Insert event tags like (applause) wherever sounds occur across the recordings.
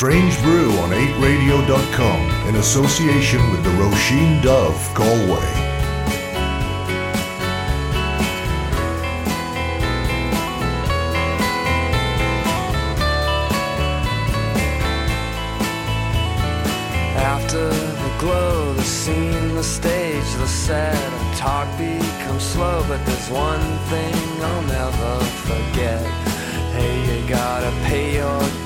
Strange Brew on 8radio.com in association with the Roisin Dubh Galway. After the glow, the scene, the stage, the set, talk becomes slow, but there's one thing I'll never forget. Hey, you gotta pay your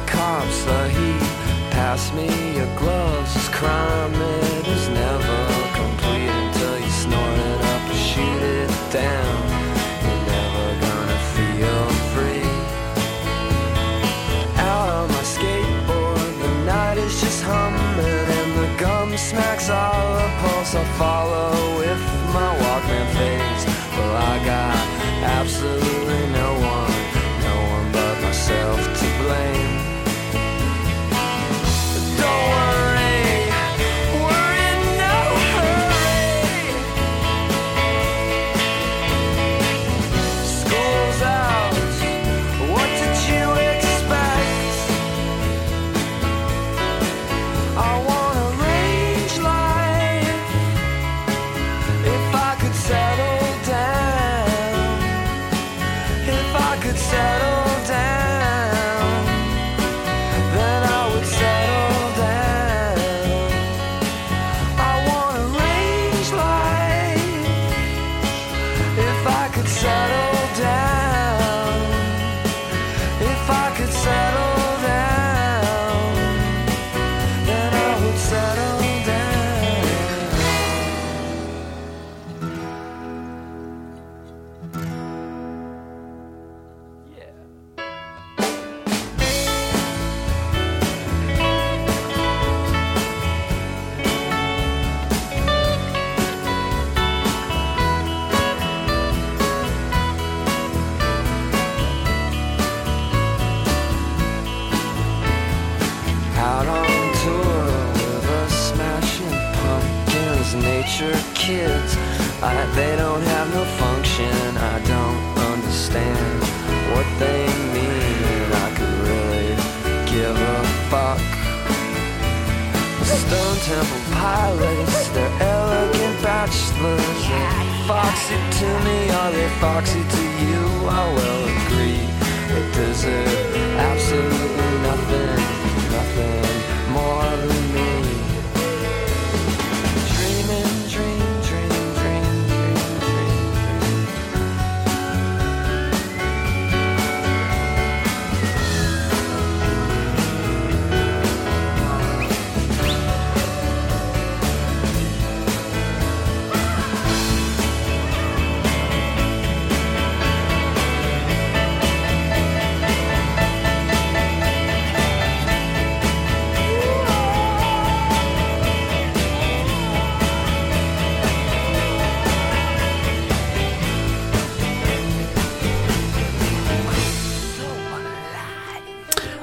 the cops, the heat. Pass me your gloves. This crime it is never complete until you snort it up or shoot it down. You're never gonna feel free. Out on my skateboard, the night is just humming and the gum smacks all the pulse. I follow with my Walkman fades. Well, I got Out on tour with a smashing pumpkins, nature kids. I, they don't have no function. I don't understand what they mean. I could really give a fuck. Stone Temple pilots, they're elegant bachelors. They're foxy to me, are they foxy to you? I will agree. But there's absolutely nothing, nothing more than me.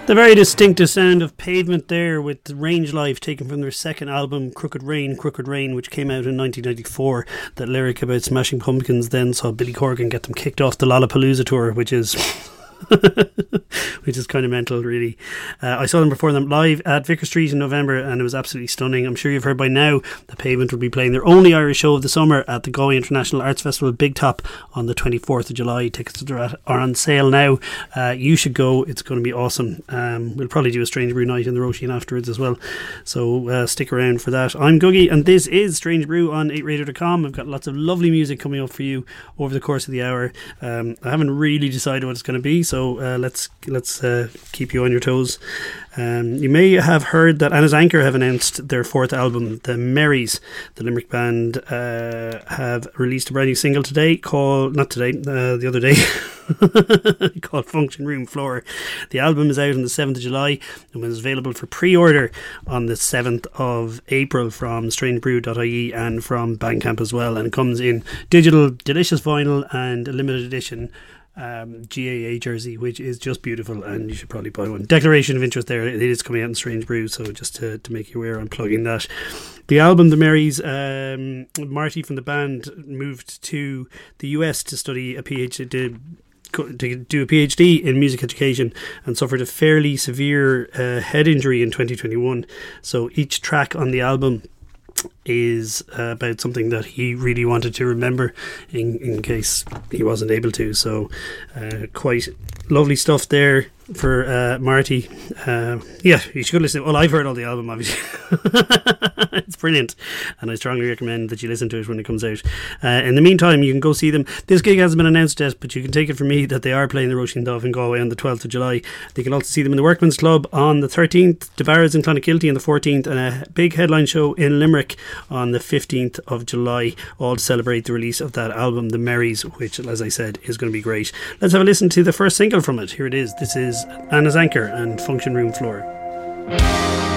The very distinctive sound of pavement there with Range Life taken from their second album, Crooked Rain, Crooked Rain, which came out in 1994. That lyric about Smashing Pumpkins then saw Billy Corgan get them kicked off the Lollapalooza tour, which is (laughs) which is kind of mental, really. Uh, I saw them perform them live at Vicar Street in November, and it was absolutely stunning. I'm sure you've heard by now the Pavement will be playing their only Irish show of the summer at the Galway International Arts Festival Big Top on the 24th of July. Tickets are on sale now. Uh, you should go; it's going to be awesome. Um, we'll probably do a Strange Brew night in the Roisin afterwards as well, so uh, stick around for that. I'm Gugai, and this is Strange Brew on 8radio.com. I've got lots of lovely music coming up for you over the course of the hour. Um, I haven't really decided what it's going to be, so uh, let's let's uh, keep you on your toes. Um, you may have heard that Anna's Anchor have announced their fourth album, The Merries. The Limerick band uh, have released a brand new single today called, not today, uh, the other day, (laughs) called Function Room Floor. The album is out on the 7th of July and was available for pre order on the 7th of April from strangebrew.ie and from Bandcamp as well. And comes in digital, delicious vinyl, and a limited edition um, GAA jersey, which is just beautiful, and you should probably buy one. Declaration of interest there. It is coming out in Strange Brew, so just to, to make you aware, I'm plugging that. The album, The Marys, um, Marty from the band moved to the US to study a PhD. To, to do a PhD in music education and suffered a fairly severe uh, head injury in 2021. So each track on the album is about something that he really wanted to remember in, in case he wasn't able to. So, uh, quite lovely stuff there for uh, Marty. Uh, yeah, you should listen. Well, I've heard all the album, obviously. (laughs) it's brilliant, and I strongly recommend that you listen to it when it comes out. Uh, in the meantime, you can go see them. This gig hasn't been announced yet, but you can take it from me that they are playing the Roisin Dubh in Galway on the 12th of July. They can also see them in the Workman's Club on the 13th, DeBarra's in Clonakilty on the 14th, and a big headline show in Limerick on the 15th of July, all to celebrate the release of that album, The Merries, which, as I said, is going to be great. Let's have a listen to the first single from it. Here it is. This is Anna's Anchor and Function Room Floor.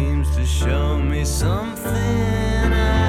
Seems to show me something I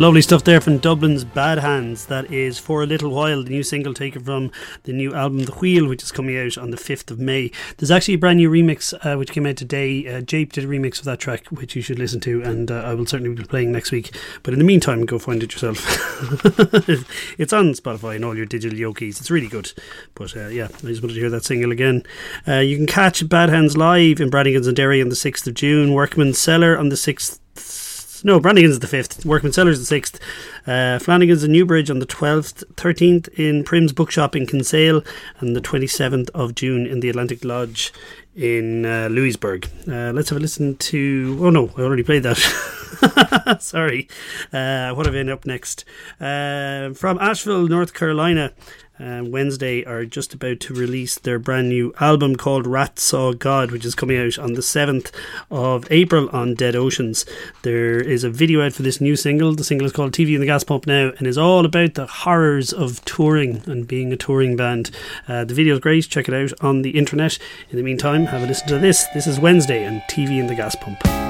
Lovely stuff there from Dublin's Bad Hands. That is For a Little While, the new single taken from the new album The Wheel, which is coming out on the 5th of May. There's actually a brand new remix uh, which came out today. Uh, Jape did a remix of that track, which you should listen to, and uh, I will certainly be playing next week. But in the meantime, go find it yourself. (laughs) it's on Spotify and all your digital yokis. It's really good. But uh, yeah, I just wanted to hear that single again. Uh, you can catch Bad Hands live in Brannigan's and Derry on the 6th of June, Workman's Cellar on the 6th no, Brannigan's the 5th, Workman Cellars the 6th, uh, Flanagan's in Newbridge on the 12th, 13th in Prim's Bookshop in Kinsale, and the 27th of June in the Atlantic Lodge in uh, Louisburgh. Uh, let's have a listen to. Oh no, I already played that. (laughs) Sorry. Uh, what have I up next? Uh, from Asheville, North Carolina. Um, Wednesday are just about to release their brand new album called Rat Saw God, which is coming out on the 7th of April on Dead Oceans. There is a video out for this new single. The single is called TV in the Gas Pump Now and is all about the horrors of touring and being a touring band. Uh, the video is great. Check it out on the internet. In the meantime, have a listen to this. This is Wednesday and TV in the Gas Pump.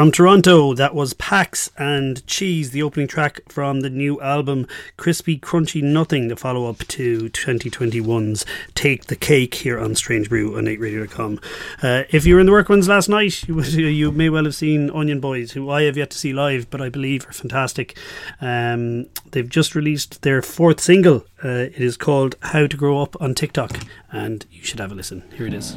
From Toronto, that was Packs and Cheese, the opening track from the new album Crispy Crunchy Nothing, the follow up to 2021's Take the Cake here on Strange Brew on 8radio.com. Uh, if you were in the Workman's last night, you, (laughs) you, may well have seen Onion Boys, who I have yet to see live, but I believe are fantastic. Um, they've just released their fourth single. Uh, it is called How to Grow Up on TikTok, and you should have a listen. Here it is.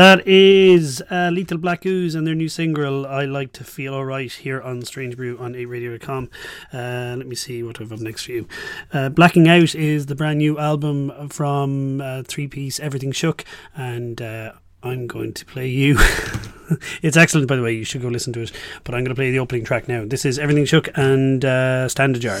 That is uh, Lethal Black Ooze and their new single, I Like to Feel Alright, here on Strange Brew on 8radio.com. Uh, let me see what I've up next for you. Uh, Blacking Out is the brand new album from uh, Three Piece Everything Shook, and uh, I'm going to play you. (laughs) it's excellent, by the way, you should go listen to it, but I'm going to play the opening track now. This is Everything Shook and uh, Stand Ajar.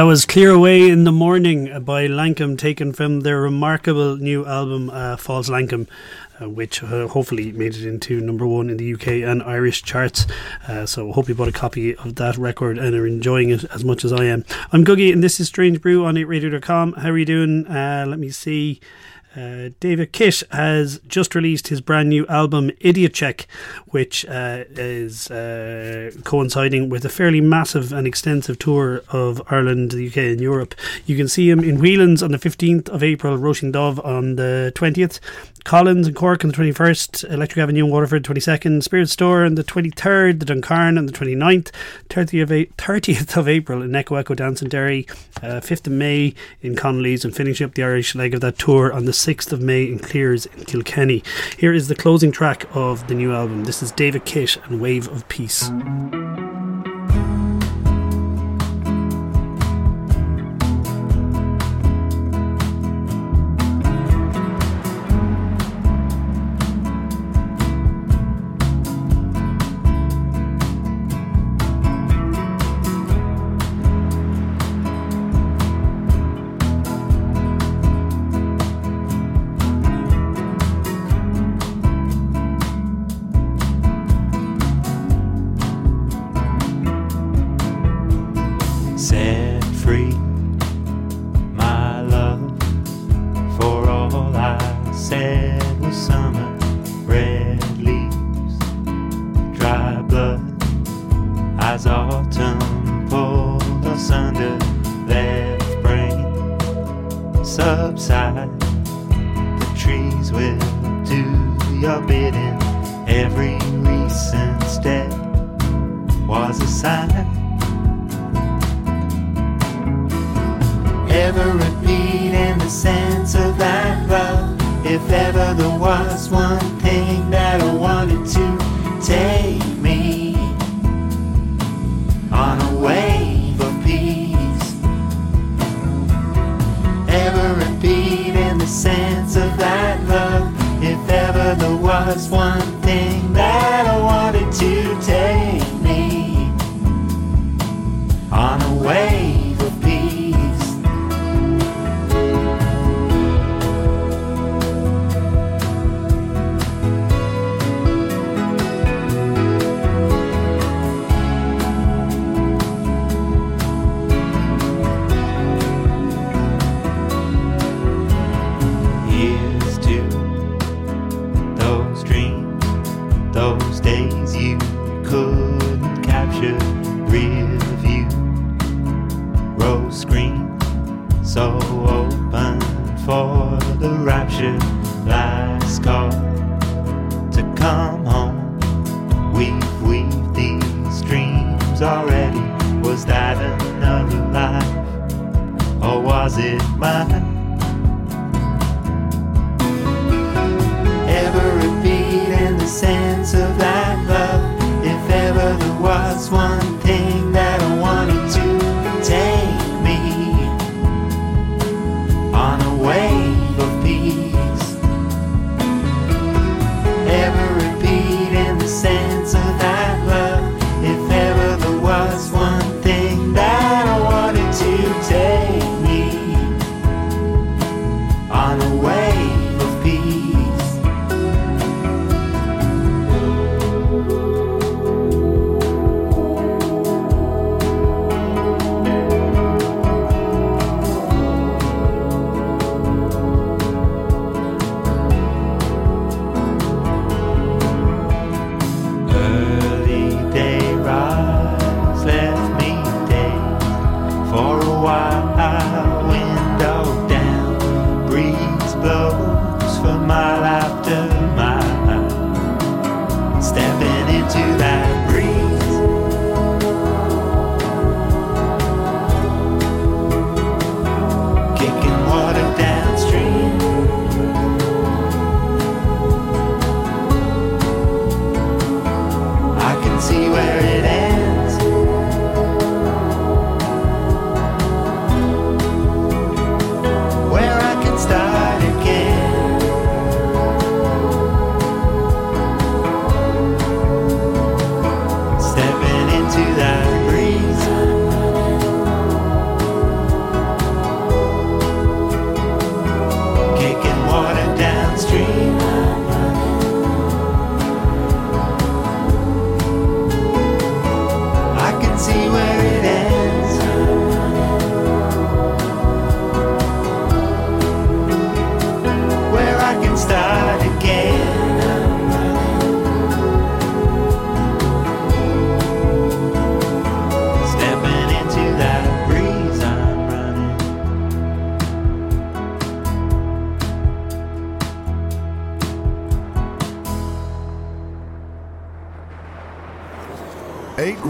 That was Clear Away in the Morning by Lankum, taken from their remarkable new album, uh, False Lankum, uh, which uh, hopefully made it into number one in the UK and Irish charts. Uh, so, hope you bought a copy of that record and are enjoying it as much as I am. I'm Gugai, and this is Strange Brew on 8radio.com. How are you doing? Uh, let me see. Uh, David Kitt has just released his brand new album Idiot Check, which uh, is uh, coinciding with a fairly massive and extensive tour of Ireland, the UK, and Europe. You can see him in Whelan's on the 15th of April, Roisin Dubh on the 20th, Coughlan's and Cork on the 21st, Electric Avenue in Waterford 22nd, Spirit Store on the 23rd, the Duncairn on the 29th, 30th of, A- 30th of April in Echo Echo Dance in Derry, uh, 5th of May in Connolly's, and finishing up the Irish leg of that tour on the 6th of May in Cleere's in Kilkenny. Here is the closing track of the new album. This is David Kitt and Wave of Peace. Stepping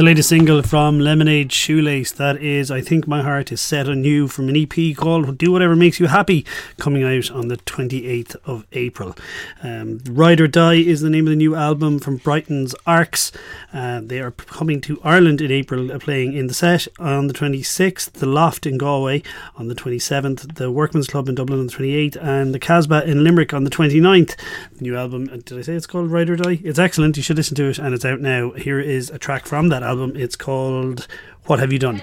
The latest single from Lemonade Shoelace, that is I Think My Heart is Set on You from an EP called Do Whatever Makes You Happy, coming out on the 28th of April. Um, Ride or Die is the name of the new album from Brighton's ARXX. Uh, they are coming to Ireland in April, uh, playing in the set on the 26th, the Loft in Galway on the 27th, the Workman's Club in Dublin on the 28th, and the Casbah in Limerick on the 29th. The new album, uh, did I say it's called Ride or Die? It's excellent, you should listen to it, and it's out now. Here is a track from that album. It's called What Have You Done?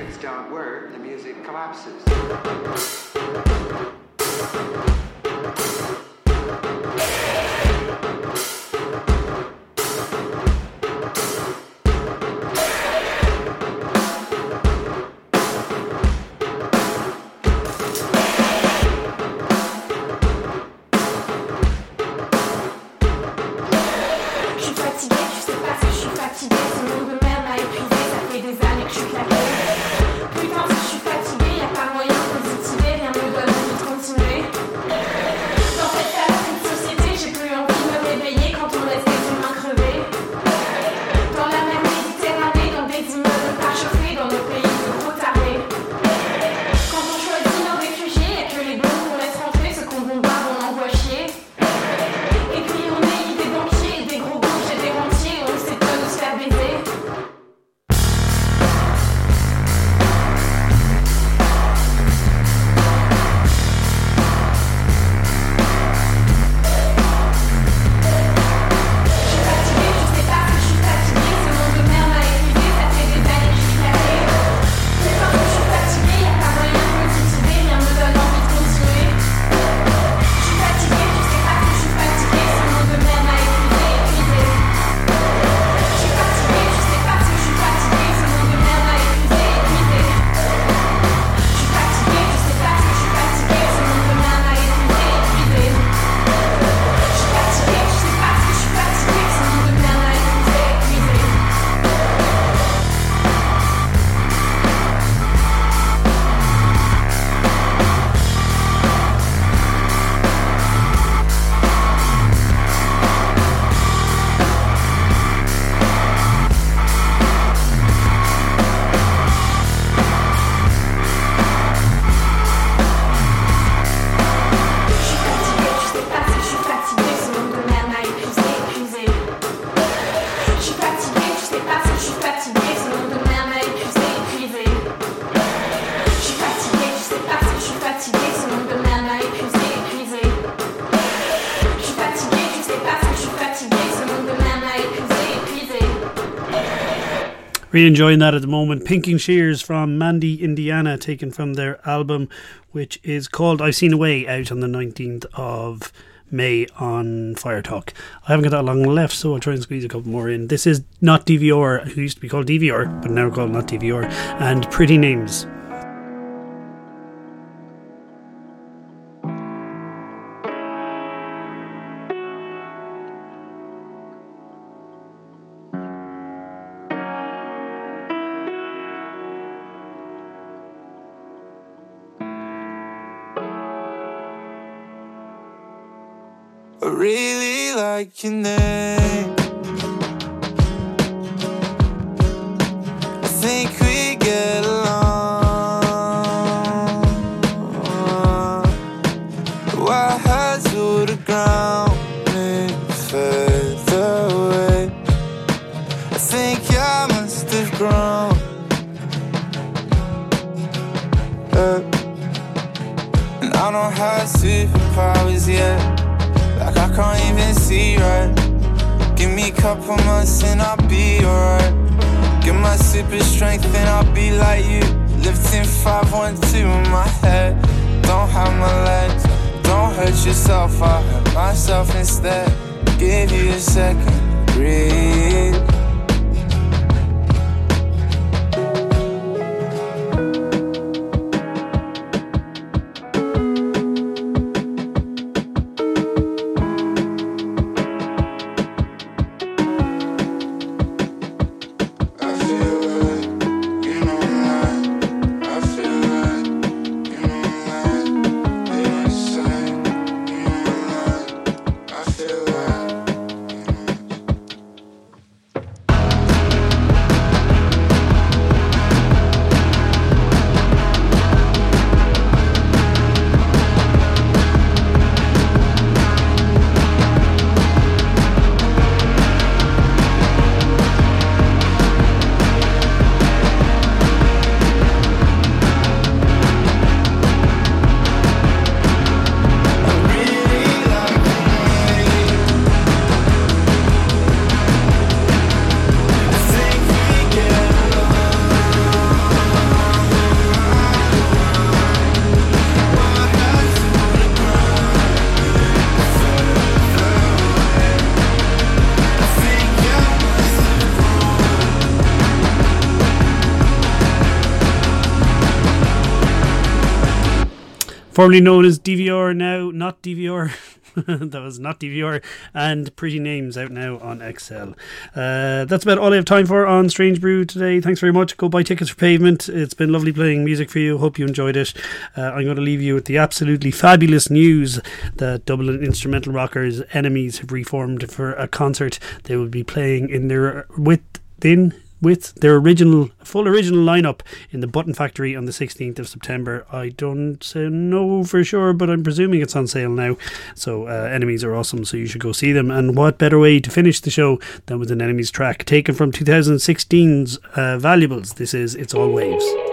Really enjoying that at the moment. Pinking Shears from Mandy, Indiana, taken from their album, which is called I've Seen A Way, out on the 19th of May on Fire Talk. I haven't got that long left, so I'll try and squeeze a couple more in. This is Not DVR, who used to be called DVR, but now called Not DVR, and Pretty Names. like your name. I think we get along. Why has to the ground and further away? I think I must have grown. Uh, and I don't have superpowers yet. Like I can't see right. Give me a couple months and I'll be alright. Get my super strength and I'll be like you. Lifting 512 in my head. Don't have my legs. Don't hurt yourself, I hurt myself instead. Give you a second, breathe. Formerly known as DVR, now not DVR. (laughs) that was not DVR and pretty names out now on XL. Uh, that's about all I have time for on Strange Brew today. Thanks very much. Go buy tickets for Pavement. It's been lovely playing music for you. Hope you enjoyed it. Uh, I'm going to leave you with the absolutely fabulous news that Dublin instrumental rockers Enemies have reformed for a concert. They will be playing in their within with their original full original lineup in the Button Factory on the 16th of September. I don't know for sure, but I'm presuming it's on sale now. So uh, Enemies are awesome, so you should go see them. And what better way to finish the show than with an Enemies track taken from 2016's uh, Valuables? This is It's All Waves.